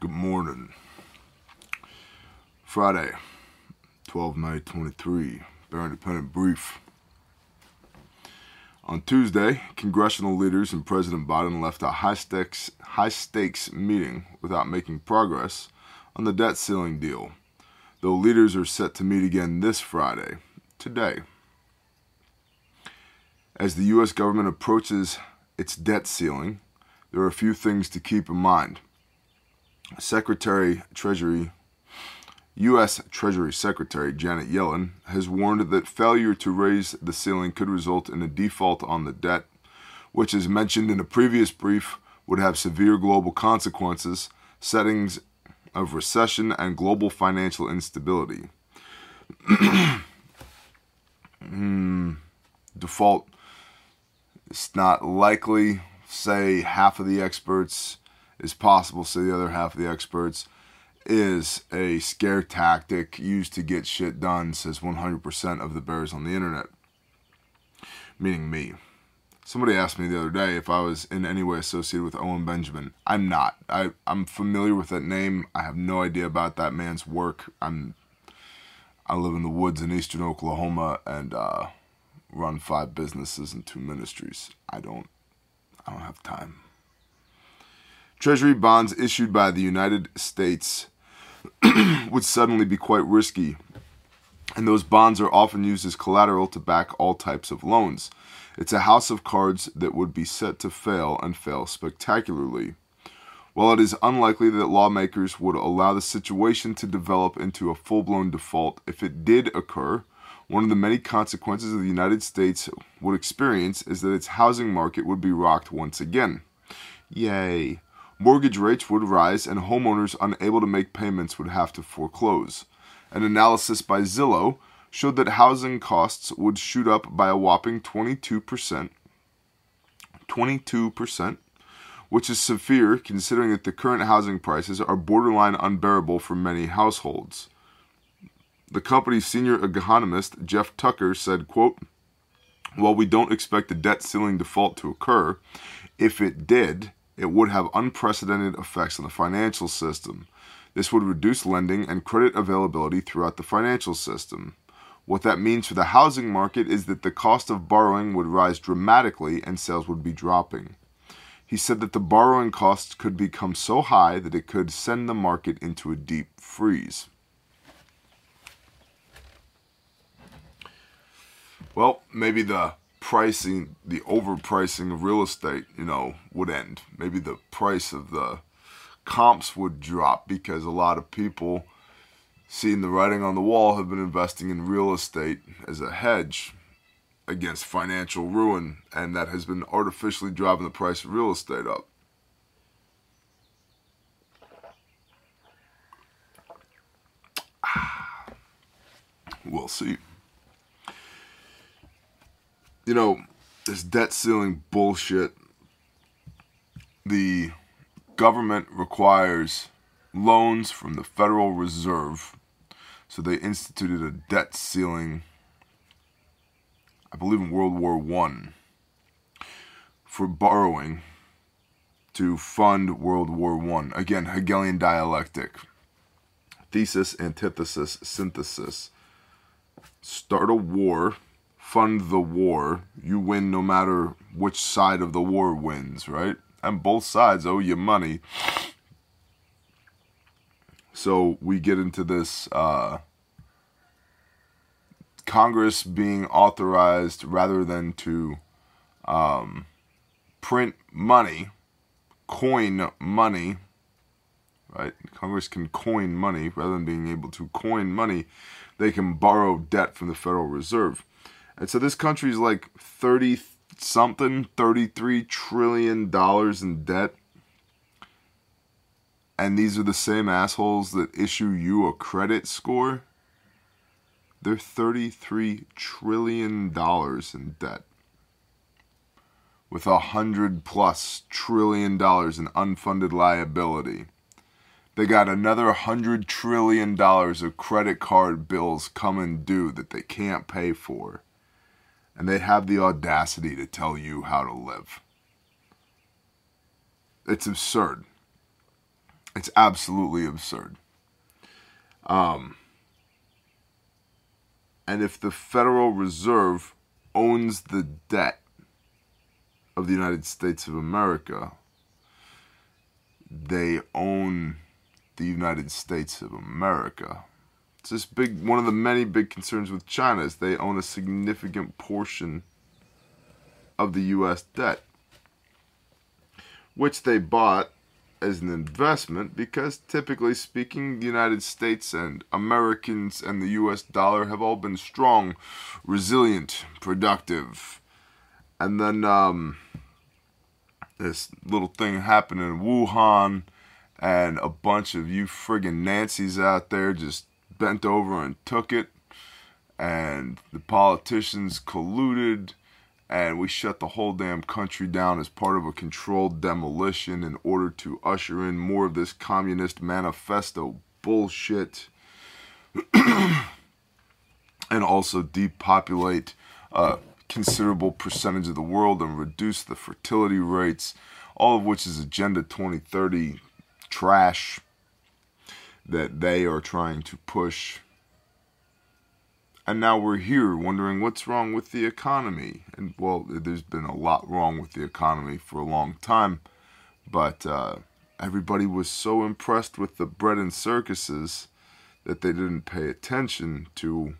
Good morning. Friday, 12 May 23, Bear Independent Brief. On Tuesday, congressional leaders and President Biden left a high stakes, high stakes meeting without making progress on the debt ceiling deal, though leaders are set to meet again this Friday, today. As the U.S. government approaches its debt ceiling, there are a few things to keep in mind. Secretary Treasury U.S. Treasury Secretary Janet Yellen has warned that failure to raise the ceiling could result in a default on the debt, which, as mentioned in a previous brief, would have severe global consequences, settings of recession, and global financial instability. mm, default is not likely, say half of the experts is possible, say the other half of the experts is a scare tactic used to get shit done, says 100% of the bears on the internet. Meaning me. Somebody asked me the other day if I was in any way associated with Owen Benjamin. I'm not. I, I'm familiar with that name. I have no idea about that man's work. I'm I live in the woods in eastern Oklahoma and uh, run five businesses and two ministries. I don't I don't have time. Treasury bonds issued by the United States would suddenly be quite risky, and those bonds are often used as collateral to back all types of loans. It's a house of cards that would be set to fail and fail spectacularly. While it is unlikely that lawmakers would allow the situation to develop into a full blown default, if it did occur, one of the many consequences the United States would experience is that its housing market would be rocked once again. Yay! Mortgage rates would rise and homeowners unable to make payments would have to foreclose. An analysis by Zillow showed that housing costs would shoot up by a whopping 22%. 22%, which is severe considering that the current housing prices are borderline unbearable for many households. The company's senior economist, Jeff Tucker, said, quote, While we don't expect a debt ceiling default to occur, if it did, it would have unprecedented effects on the financial system. This would reduce lending and credit availability throughout the financial system. What that means for the housing market is that the cost of borrowing would rise dramatically and sales would be dropping. He said that the borrowing costs could become so high that it could send the market into a deep freeze. Well, maybe the pricing, the overpricing of real estate, you know, would end. Maybe the price of the comps would drop because a lot of people seeing the writing on the wall have been investing in real estate as a hedge against financial ruin and that has been artificially driving the price of real estate up. We'll see you know, this debt ceiling bullshit, the government requires loans from the Federal Reserve. So they instituted a debt ceiling, I believe in World War One, for borrowing to fund World War One. Again, Hegelian dialectic. Thesis, antithesis, synthesis. Start a war fund the war. You win no matter which side of the war wins, right? And both sides owe you money. So we get into this uh, Congress being authorized rather than to um, print money, coin money, right? Congress can coin money rather than being able to coin money. They can borrow debt from the Federal Reserve. And so this country is like 30 something, 33 trillion dollars in debt. And these are the same assholes that issue you a credit score. They're 33 trillion dollars in debt. With a hundred plus trillion dollars in unfunded liability. They got another hundred trillion dollars of credit card bills coming due that they can't pay for and they have the audacity to tell you how to live. It's absurd. It's absolutely absurd. Um, and if the Federal Reserve owns the debt of the United States of America, they own the United States of America. It's this big one of the many big concerns with China is they own a significant portion of the US debt which they bought as an investment because typically speaking the United States and Americans and the US dollar have all been strong, resilient, productive. And then um, this little thing happened in Wuhan and a bunch of you friggin' Nancy's out there just bent over and took it and the politicians colluded and we shut the whole damn country down as part of a controlled demolition in order to usher in more of this communist manifesto bullshit and also depopulate a considerable percentage of the world and reduce the fertility rates all of which is agenda 2030 trash that they are trying to push and now we're here wondering what's wrong with the economy. And well, there's been a lot wrong with the economy for a long time, but uh, everybody was so impressed with the bread and circuses that they didn't pay attention to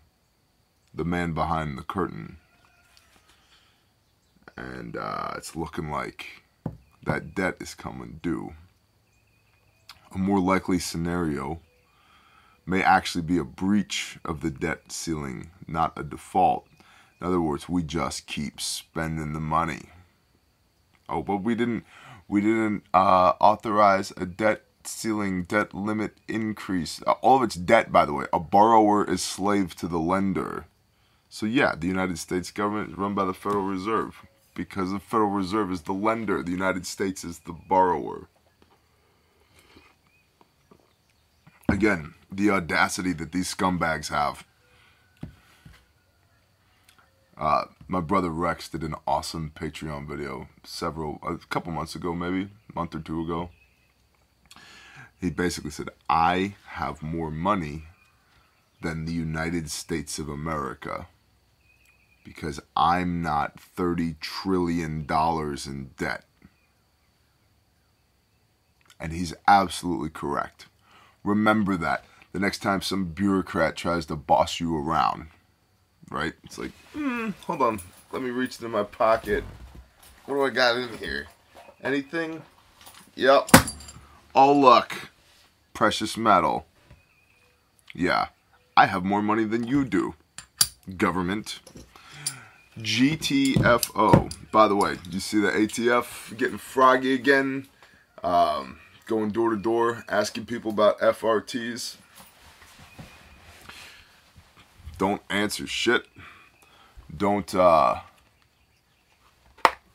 the man behind the curtain. And uh, it's looking like that debt is coming due. A more likely scenario may actually be a breach of the debt ceiling, not a default. In other words, we just keep spending the money. Oh, but we didn't we didn't uh, authorize a debt ceiling debt limit increase. Uh, all of it's debt, by the way. A borrower is slave to the lender. So yeah, the United States government is run by the Federal Reserve because the Federal Reserve is the lender. The United States is the borrower. Again, the audacity that these scumbags have. Uh, my brother Rex did an awesome Patreon video several, a couple months ago, maybe a month or two ago. He basically said, I have more money than the United States of America because I'm not $30 trillion in debt. And he's absolutely correct. Remember that the next time some bureaucrat tries to boss you around, right? It's like, hmm, hold on, let me reach into my pocket. What do I got in here? Anything? Yep. All luck. Precious metal. Yeah, I have more money than you do. Government. GTFO. By the way, you see the ATF getting froggy again? Um, going door to door, asking people about FRTs. Don't answer shit. Don't, uh,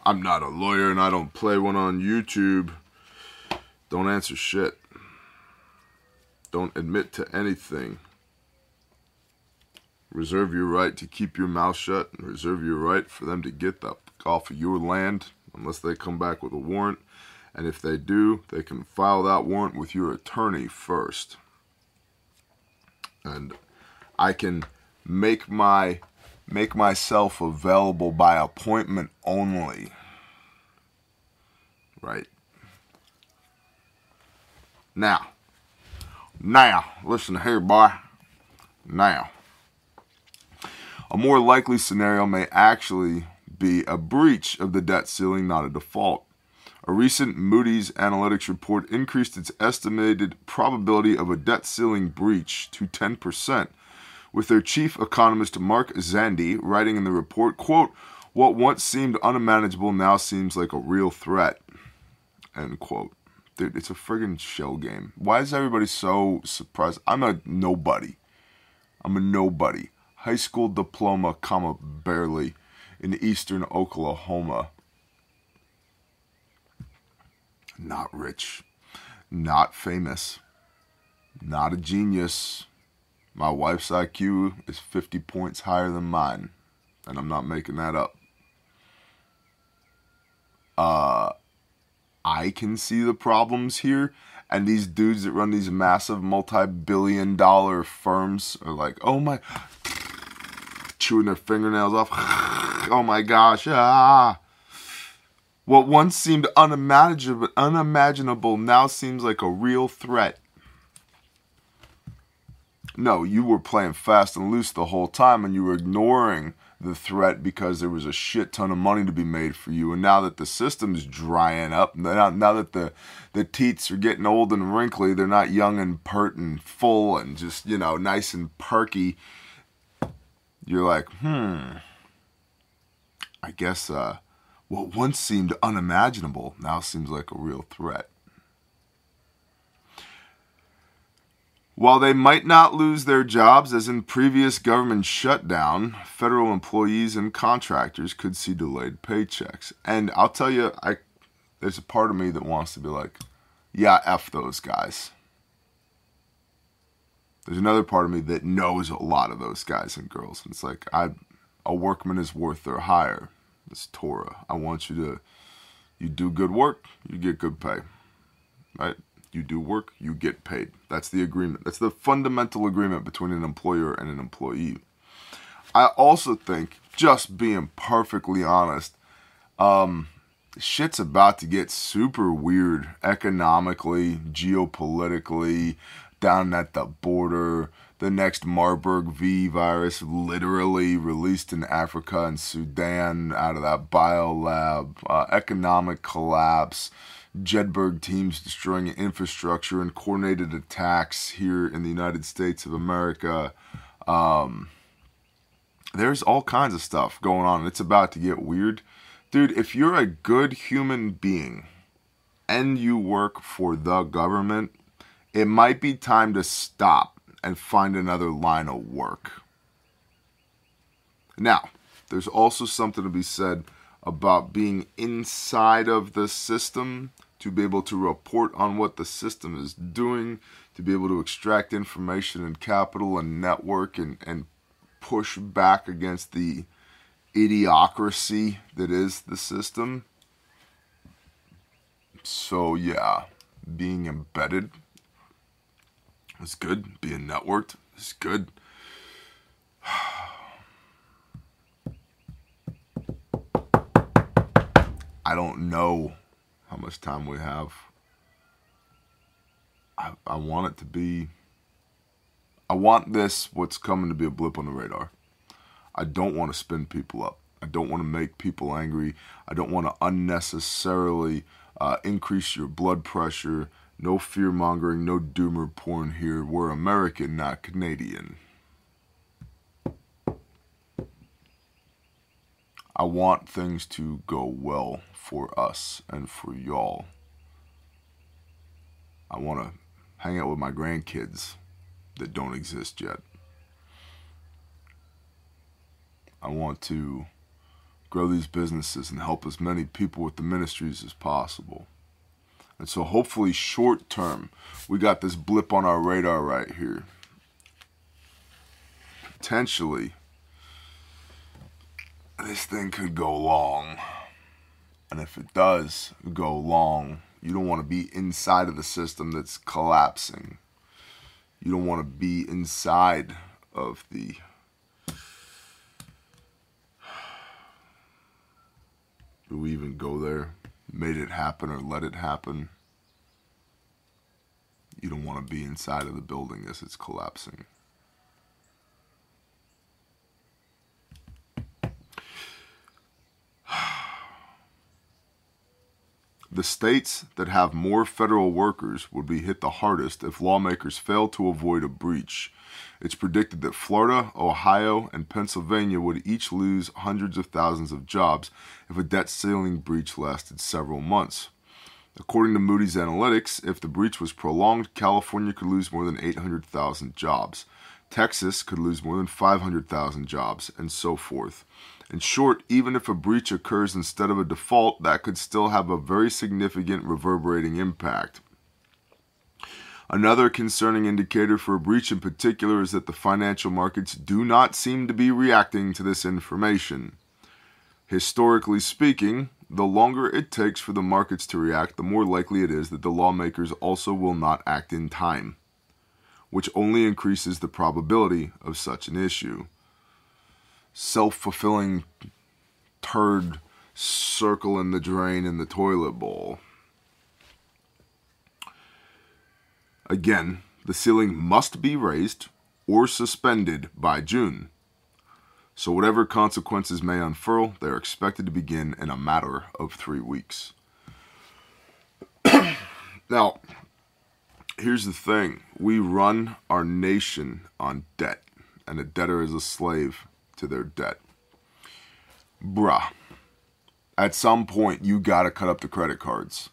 I'm not a lawyer and I don't play one on YouTube. Don't answer shit. Don't admit to anything. Reserve your right to keep your mouth shut and reserve your right for them to get the off of your land unless they come back with a warrant. And if they do, they can file that warrant with your attorney first. And I can make my make myself available by appointment only. Right. Now, now, listen here, boy. Now, a more likely scenario may actually be a breach of the debt ceiling, not a default. A recent Moody's Analytics report increased its estimated probability of a debt ceiling breach to 10% with their chief economist Mark Zandi writing in the report, quote, what once seemed unmanageable now seems like a real threat, end quote. Dude, it's a friggin' shell game. Why is everybody so surprised? I'm a nobody. I'm a nobody. High school diploma, comma, barely, in eastern Oklahoma. Not rich. Not famous. Not a genius my wife's IQ is 50 points higher than mine, and I'm not making that up. Uh, I can see the problems here. And these dudes that run these massive multi billion dollar firms are like, oh my, chewing their fingernails off. oh my gosh, ah. What once seemed unimaginable, unimaginable now seems like a real threat. No, you were playing fast and loose the whole time and you were ignoring the threat because there was a shit ton of money to be made for you. And now that the system's drying up, now, now that the, the teats are getting old and wrinkly, they're not young and pert and full and just, you know, nice and perky. You're like, hmm, I guess, uh, what once seemed unimaginable now seems like a real threat. While they might not lose their jobs, as in previous government shutdown, federal employees and contractors could see delayed paychecks. And I'll tell you, I there's a part of me that wants to be like, yeah, F those guys. There's another part of me that knows a lot of those guys and girls. And it's like, I, a workman is worth their hire. It's Torah. I want you to, you do good work, you get good pay. Right? You do work, you get paid. That's the agreement. That's the fundamental agreement between an employer and an employee. I also think, just being perfectly honest, um, shit's about to get super weird economically, geopolitically, down at the border the next Marburg V virus, literally released in Africa and Sudan out of that biolab, uh, economic collapse, Jedburgh teams destroying infrastructure and coordinated attacks here in the United States of America. Um, there's all kinds of stuff going on. It's about to get weird. Dude, if you're a good human being and you work for the government, it might be time to stop and find another line of work. Now, there's also something to be said about being inside of the system to be able to report on what the system is doing, to be able to extract information and capital and network and, and push back against the idiocracy that is the system. So, yeah, being embedded it's good. Being networked It's good. I don't know how much time we have. I, I want it to be. I want this, what's coming to be a blip on the radar. I don't want to spin people up. I don't want to make people angry. I don't want to unnecessarily uh, increase your blood pressure no fear mongering, no doomer porn here. We're American, not Canadian. I want things to go well for us and for y'all. I want to hang out with my grandkids that don't exist yet. I want to grow these businesses and help as many people with the ministries as possible. And so hopefully short term, we got this blip on our radar right here. Potentially, this thing could go long. And if it does go long, you don't want to be inside of the system that's collapsing. You don't want to be inside of the do we even go there? Made it happen or let it happen you don't want to be inside of the building as it's collapsing. The states that have more federal workers would be hit the hardest if lawmakers fail to avoid a breach. It's predicted that Florida, Ohio, and Pennsylvania would each lose hundreds of thousands of jobs if a debt ceiling breach lasted several months. According to Moody's Analytics, if the breach was prolonged, California could lose more than 800,000 jobs. Texas could lose more than 500,000 jobs, and so forth. In short, even if a breach occurs instead of a default, that could still have a very significant reverberating impact. Another concerning indicator for a breach in particular is that the financial markets do not seem to be reacting to this information. Historically speaking, the longer it takes for the markets to react, the more likely it is that the lawmakers also will not act in time, which only increases the probability of such an issue. Self fulfilling turd circle in the drain in the toilet bowl. Again, the ceiling must be raised or suspended by June. So, whatever consequences may unfurl, they are expected to begin in a matter of three weeks. now, here's the thing we run our nation on debt, and a debtor is a slave to their debt. Bruh, at some point, you gotta cut up the credit cards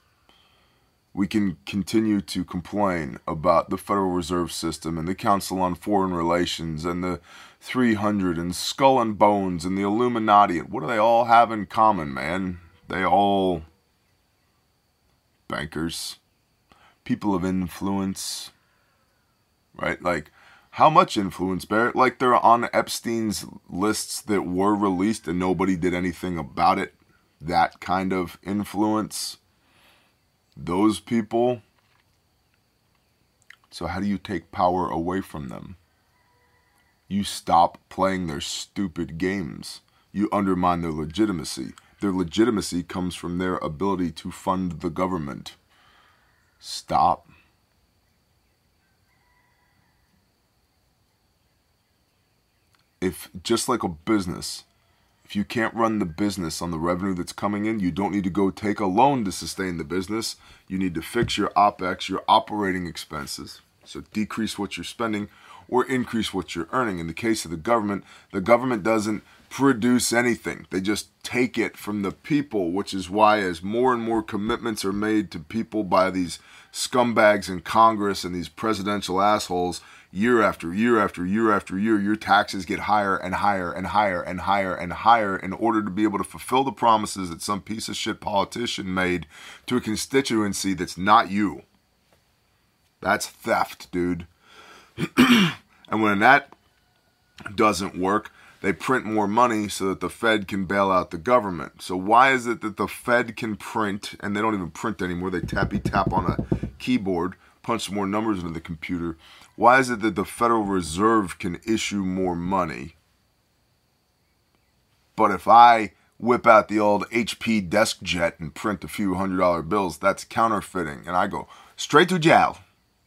we can continue to complain about the Federal Reserve System and the Council on Foreign Relations and the 300 and Skull and Bones and the Illuminati. What do they all have in common, man? They all bankers, people of influence, right? Like, how much influence, Barrett? Like, they're on Epstein's lists that were released and nobody did anything about it. That kind of influence those people. So, how do you take power away from them? You stop playing their stupid games. You undermine their legitimacy. Their legitimacy comes from their ability to fund the government. Stop. If, just like a business, if you can't run the business on the revenue that's coming in, you don't need to go take a loan to sustain the business. You need to fix your OPEX, your operating expenses. So decrease what you're spending or increase what you're earning. In the case of the government, the government doesn't produce anything. They just take it from the people, which is why as more and more commitments are made to people by these scumbags in Congress and these presidential assholes, year after year after year after year, your taxes get higher and higher and higher and higher and higher in order to be able to fulfill the promises that some piece of shit politician made to a constituency that's not you. That's theft, dude. and when that doesn't work, they print more money so that the Fed can bail out the government. So why is it that the Fed can print and they don't even print anymore? They tappy tap on a keyboard, punch some more numbers into the computer why is it that the Federal Reserve can issue more money? But if I whip out the old HP desk jet and print a few hundred dollar bills, that's counterfeiting. And I go straight to jail.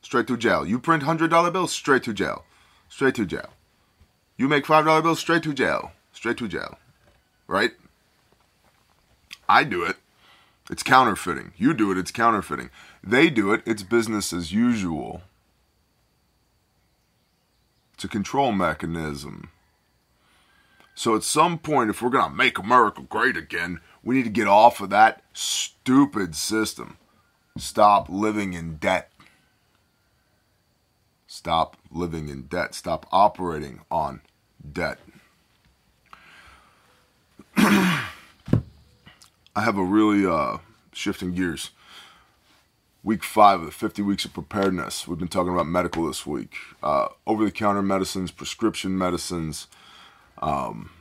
Straight to jail. You print hundred dollar bills, straight to jail. Straight to jail. You make five dollar bills, straight to jail. Straight to jail. Right? I do it. It's counterfeiting. You do it, it's counterfeiting. They do it, it's business as usual. It's a control mechanism. So at some point, if we're going to make America great again, we need to get off of that stupid system. Stop living in debt. Stop living in debt. Stop operating on debt. I have a really uh, shifting gears week five of the 50 weeks of preparedness. We've been talking about medical this week. Uh, Over the counter medicines, prescription medicines, um,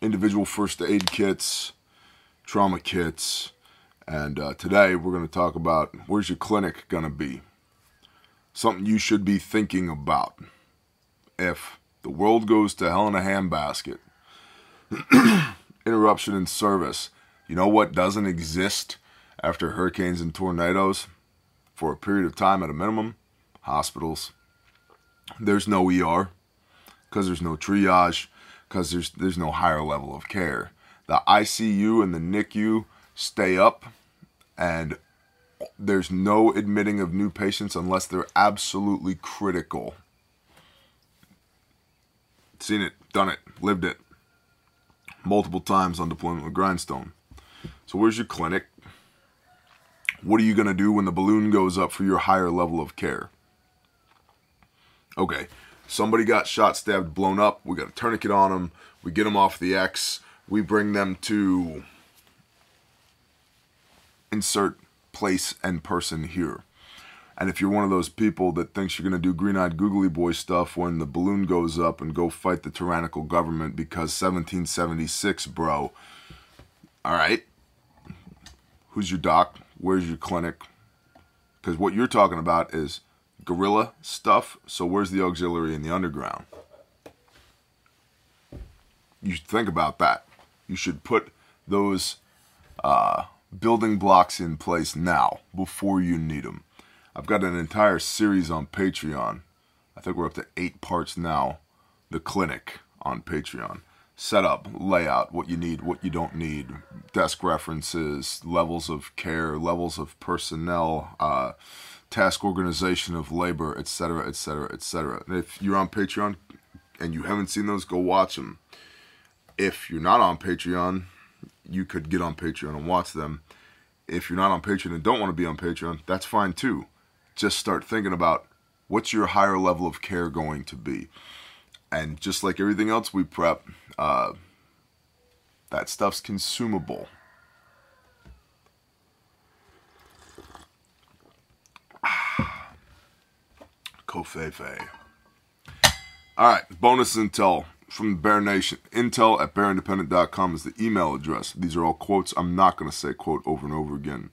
individual first aid kits, trauma kits. And uh, today we're going to talk about where's your clinic going to be? Something you should be thinking about. If the world goes to hell in a handbasket, interruption in service, you know what doesn't exist? after hurricanes and tornadoes for a period of time at a minimum. Hospitals. There's no ER because there's no triage because there's there's no higher level of care. The ICU and the NICU stay up and there's no admitting of new patients unless they're absolutely critical. Seen it, done it, lived it multiple times on deployment with Grindstone. So where's your clinic? What are you going to do when the balloon goes up for your higher level of care? Okay, somebody got shot, stabbed, blown up. We got a tourniquet on them. We get them off the X. We bring them to insert place and person here. And if you're one of those people that thinks you're going to do green eyed googly boy stuff when the balloon goes up and go fight the tyrannical government because 1776, bro, all right, who's your doc, where's your clinic, because what you're talking about is guerrilla stuff. So where's the auxiliary in the underground? You should think about that. You should put those uh, building blocks in place now before you need them. I've got an entire series on Patreon. I think we're up to eight parts now. The clinic on Patreon. Setup, layout, what you need, what you don't need, desk references, levels of care, levels of personnel, uh, task organization of labor, etc., etc., etc. If you're on Patreon and you haven't seen those, go watch them. If you're not on Patreon, you could get on Patreon and watch them. If you're not on Patreon and don't want to be on Patreon, that's fine too. Just start thinking about what's your higher level of care going to be. And just like everything else we prep, uh, that stuff's consumable. Covfefe. All right, bonus intel from Bear Nation. Intel at bearindependent.com is the email address. These are all quotes. I'm not going to say quote over and over again.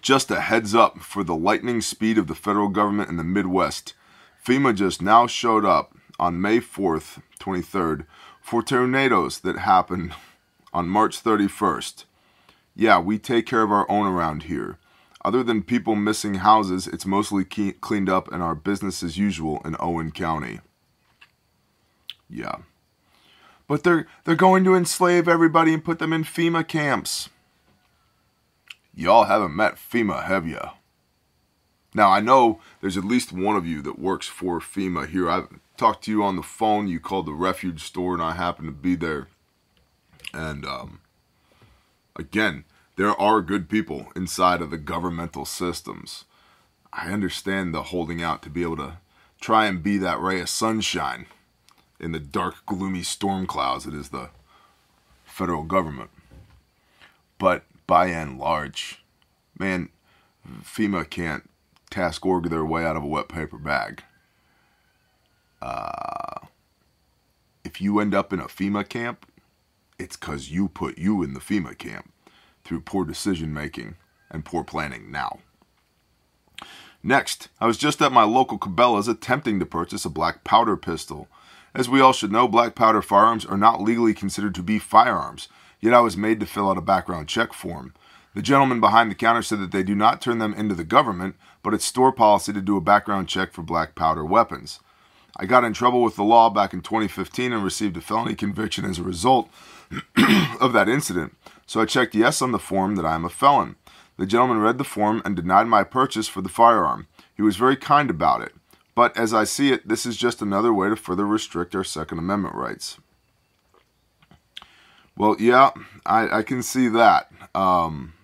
Just a heads up for the lightning speed of the federal government in the Midwest. FEMA just now showed up on May 4th, 23rd, for tornadoes that happened on March 31st. Yeah, we take care of our own around here. Other than people missing houses, it's mostly cleaned up and our business as usual in Owen County. Yeah. But they're they're going to enslave everybody and put them in FEMA camps. Y'all haven't met FEMA, have ya? Now I know there's at least one of you that works for FEMA here. I've talked to you on the phone. You called the refuge store, and I happened to be there. And um, again, there are good people inside of the governmental systems. I understand the holding out to be able to try and be that ray of sunshine in the dark, gloomy storm clouds that is the federal government. But by and large, man, FEMA can't task order their way out of a wet paper bag. Uh, if you end up in a FEMA camp, it's because you put you in the FEMA camp through poor decision making and poor planning now. Next, I was just at my local Cabela's attempting to purchase a black powder pistol as we all should know, black powder firearms are not legally considered to be firearms, yet I was made to fill out a background check form. The gentleman behind the counter said that they do not turn them into the government, but it's store policy to do a background check for black powder weapons. I got in trouble with the law back in 2015 and received a felony conviction as a result of that incident, so I checked yes on the form that I am a felon. The gentleman read the form and denied my purchase for the firearm. He was very kind about it. But as I see it, this is just another way to further restrict our Second Amendment rights. Well, yeah, I, I can see that. Um,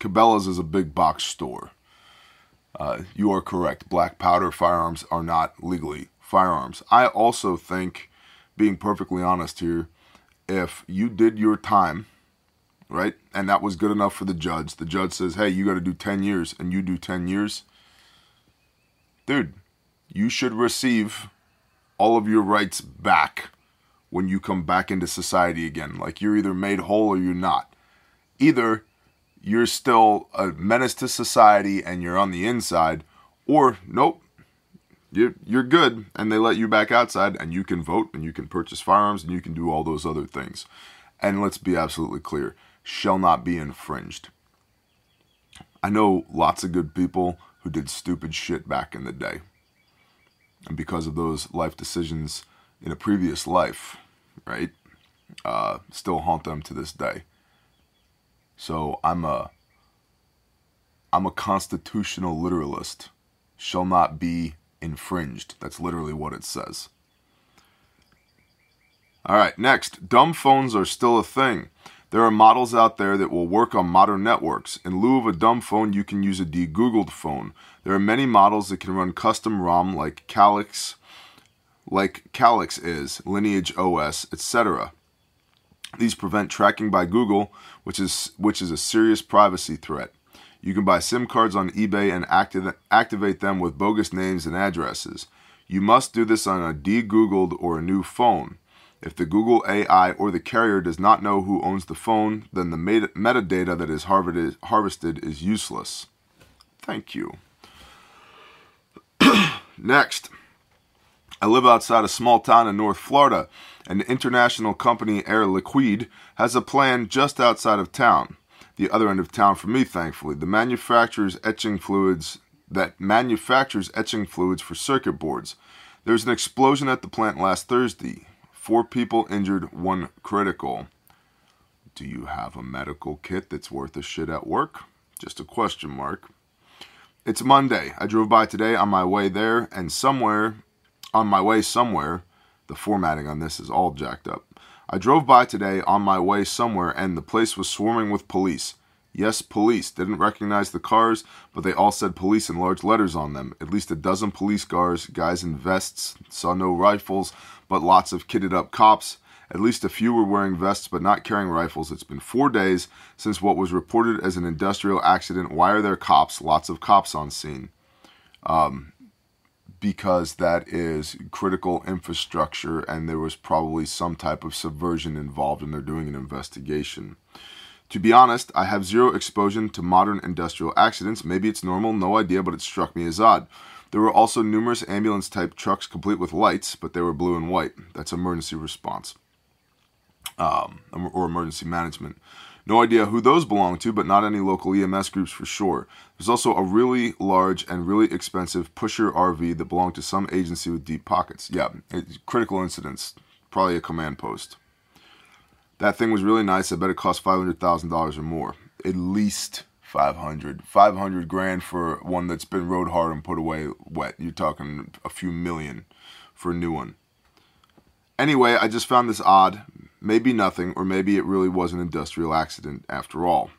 Cabela's is a big box store. Uh, you are correct. Black powder firearms are not legally firearms. I also think, being perfectly honest here, if you did your time, right, and that was good enough for the judge, the judge says, hey, you got to do 10 years, and you do 10 years, dude, you should receive all of your rights back when you come back into society again. Like you're either made whole or you're not. Either you're still a menace to society and you're on the inside, or nope, you're, you're good and they let you back outside and you can vote and you can purchase firearms and you can do all those other things. And let's be absolutely clear shall not be infringed. I know lots of good people who did stupid shit back in the day and because of those life decisions in a previous life, right, uh, still haunt them to this day. So I'm a I'm a constitutional literalist. Shall not be infringed. That's literally what it says. All right, next, dumb phones are still a thing. There are models out there that will work on modern networks. In lieu of a dumb phone, you can use a degoogled phone. There are many models that can run custom ROM like Calyx, like CalyxOS, Lineage OS, etc. These prevent tracking by Google, which is which is a serious privacy threat. You can buy SIM cards on eBay and activ- activate them with bogus names and addresses. You must do this on a degoogled or a new phone. If the Google AI or the carrier does not know who owns the phone, then the meta- metadata that is harvested is useless. Thank you. Next, I live outside a small town in North Florida, and the international company Air Liquide has a plant just outside of town. The other end of town for me, thankfully. The manufacturer's etching fluids that manufactures etching fluids for circuit boards. There was an explosion at the plant last Thursday. Four people injured, one critical. Do you have a medical kit that's worth a shit at work? Just a question mark. It's Monday. I drove by today on my way there, and somewhere, on my way somewhere, the formatting on this is all jacked up. I drove by today on my way somewhere, and the place was swarming with police. Yes, police. Didn't recognize the cars, but they all said police in large letters on them. At least a dozen police cars, guys in vests, saw no rifles, but lots of kitted up cops. At least a few were wearing vests but not carrying rifles. It's been four days since what was reported as an industrial accident. Why are there cops? Lots of cops on scene. Um, because that is critical infrastructure and there was probably some type of subversion involved and they're doing an investigation. To be honest, I have zero exposure to modern industrial accidents. Maybe it's normal, no idea, but it struck me as odd. There were also numerous ambulance type trucks complete with lights, but they were blue and white. That's emergency response um, or emergency management. No idea who those belong to, but not any local EMS groups for sure. There's also a really large and really expensive pusher RV that belonged to some agency with deep pockets. Yeah, critical incidents, probably a command post. That thing was really nice. I bet it cost five hundred thousand dollars or more, at least five hundred. Five hundred grand for one that's been rode hard and put away wet. You're talking a few million for a new one. Anyway, I just found this odd. Maybe nothing, or maybe it really was an industrial accident after all.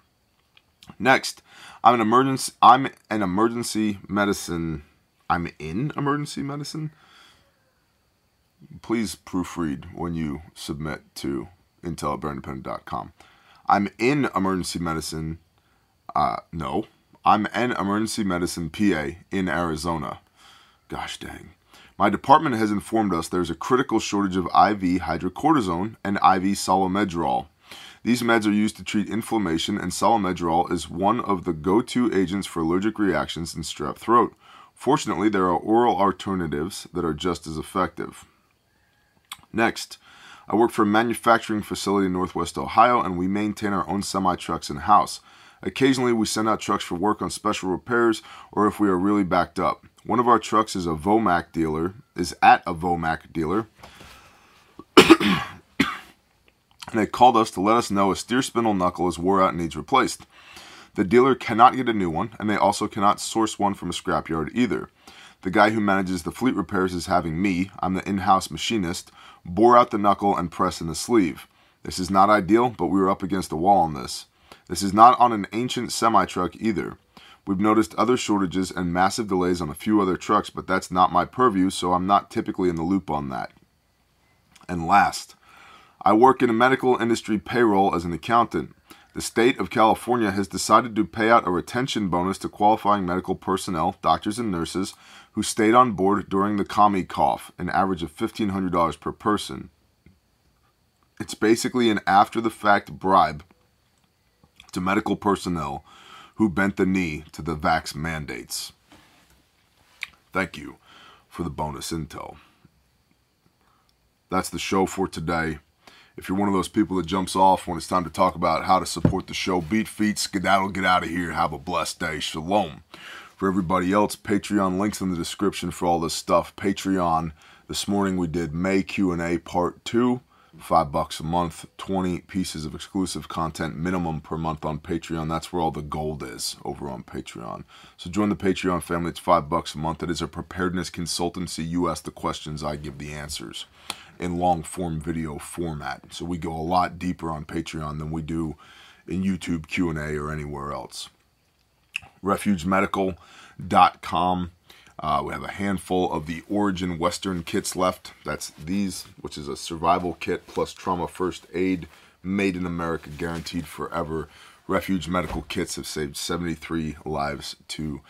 Next, I'm an emergency. I'm an emergency medicine. I'm in emergency medicine. Please proofread when you submit to intel@bearindependent.com. I'm in emergency medicine. Uh, no, I'm an emergency medicine PA in Arizona. Gosh dang. My department has informed us there's a critical shortage of IV hydrocortisone and IV Solu-Medrol. These meds are used to treat inflammation, and Solu-Medrol is one of the go to agents for allergic reactions and strep throat. Fortunately, there are oral alternatives that are just as effective. Next, I work for a manufacturing facility in Northwest Ohio, and we maintain our own semi trucks in house. Occasionally, we send out trucks for work on special repairs or if we are really backed up. One of our trucks is a Vomac dealer, is at a Vomac dealer. and they called us to let us know a steer spindle knuckle is wore out and needs replaced. The dealer cannot get a new one, and they also cannot source one from a scrapyard either. The guy who manages the fleet repairs is having me, I'm the in house machinist, bore out the knuckle and press in the sleeve. This is not ideal, but we were up against a wall on this. This is not on an ancient semi truck either. We've noticed other shortages and massive delays on a few other trucks, but that's not my purview, so I'm not typically in the loop on that. And last, I work in a medical industry payroll as an accountant. The state of California has decided to pay out a retention bonus to qualifying medical personnel, doctors and nurses, who stayed on board during the commie cough, an average of $1,500 per person. It's basically an after the fact bribe to medical personnel who bent the knee to the vax mandates. Thank you for the bonus intel. That's the show for today. If you're one of those people that jumps off when it's time to talk about how to support the show, beat feet, skedaddle, get out of here. Have a blessed day. Shalom. For everybody else, Patreon links in the description for all this stuff. Patreon. This morning we did May Q&A part 2. 5 bucks a month, 20 pieces of exclusive content minimum per month on Patreon. That's where all the gold is over on Patreon. So join the Patreon family. It's 5 bucks a month. It is a preparedness consultancy. You ask the questions, I give the answers in long form video format. So we go a lot deeper on Patreon than we do in YouTube Q&A or anywhere else refugemedical.com. Uh, we have a handful of the Origin Western kits left. That's these, which is a survival kit plus trauma first aid, made in America, guaranteed forever. Refuge Medical Kits have saved 73 lives to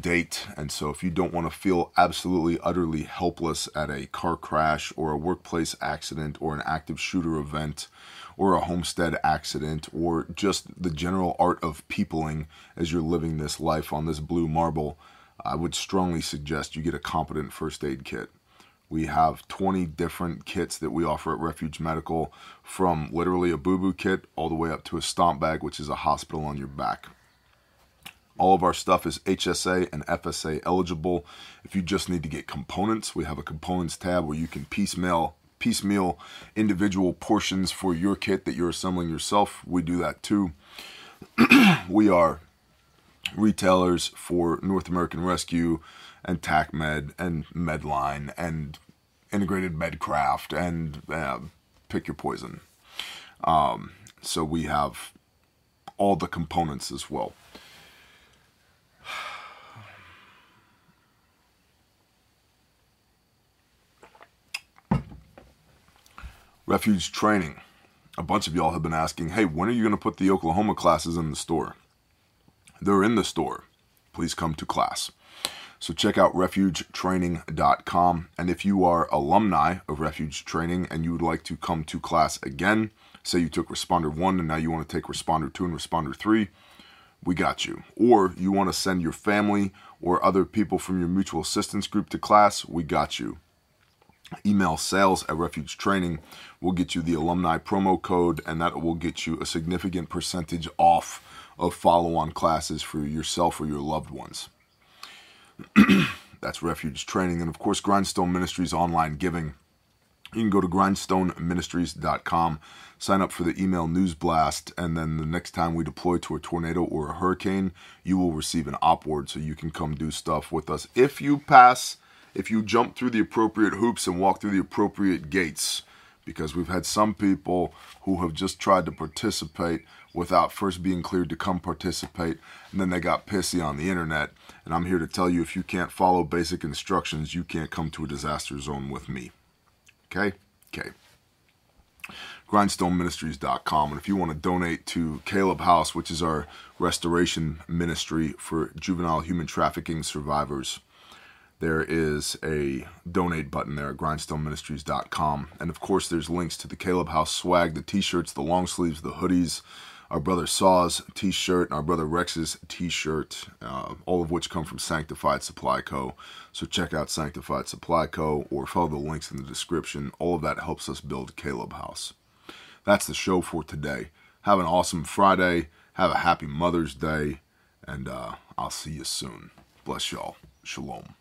date. And so, if you don't want to feel absolutely, utterly helpless at a car crash or a workplace accident or an active shooter event or a homestead accident or just the general art of peopling as you're living this life on this blue marble, I would strongly suggest you get a competent first aid kit. We have 20 different kits that we offer at Refuge Medical, from literally a boo boo kit all the way up to a stomp bag, which is a hospital on your back. All of our stuff is HSA and FSA eligible. If you just need to get components, we have a components tab where you can piecemeal piecemeal individual portions for your kit that you're assembling yourself. We do that too. we are retailers for North American Rescue and TACMed and Medline and Integrated Medcraft and uh, pick your poison. Um, so we have all the components as well. Refuge training. A bunch of y'all have been asking, hey, when are you going to put the Oklahoma classes in the store? They're in the store. Please come to class. So check out refugetraining.com. And if you are alumni of Refuge Training and you would like to come to class again, say you took Responder 1 and now you want to take Responder 2 and Responder 3, we got you. Or you want to send your family or other people from your mutual assistance group to class, we got you. Email sales at Refuge Training will get you the alumni promo code, and that will get you a significant percentage off of follow on classes for yourself or your loved ones. That's Refuge Training. And of course, Grindstone Ministries online giving. You can go to grindstoneministries.com, sign up for the email news blast, and then the next time we deploy to a tornado or a hurricane, you will receive an OPORD so you can come do stuff with us. If you pass, if you jump through the appropriate hoops and walk through the appropriate gates, because we've had some people who have just tried to participate without first being cleared to come participate, and then they got pissy on the internet. And I'm here to tell you if you can't follow basic instructions, you can't come to a disaster zone with me. Okay? Okay. GrindstoneMinistries.com. And if you want to donate to Caleb House, which is our restoration ministry for juvenile human trafficking survivors, there is a donate button there at grindstoneministries.com. And of course, there's links to the Caleb House swag, the t shirts, the long sleeves, the hoodies, our brother Saw's t shirt, and our brother Rex's t shirt, uh, all of which come from Sanctified Supply Co. So check out Sanctified Supply Co. or follow the links in the description. All of that helps us build Caleb House. That's the show for today. Have an awesome Friday. Have a happy Mother's Day. And uh, I'll see you soon. Bless y'all. Shalom.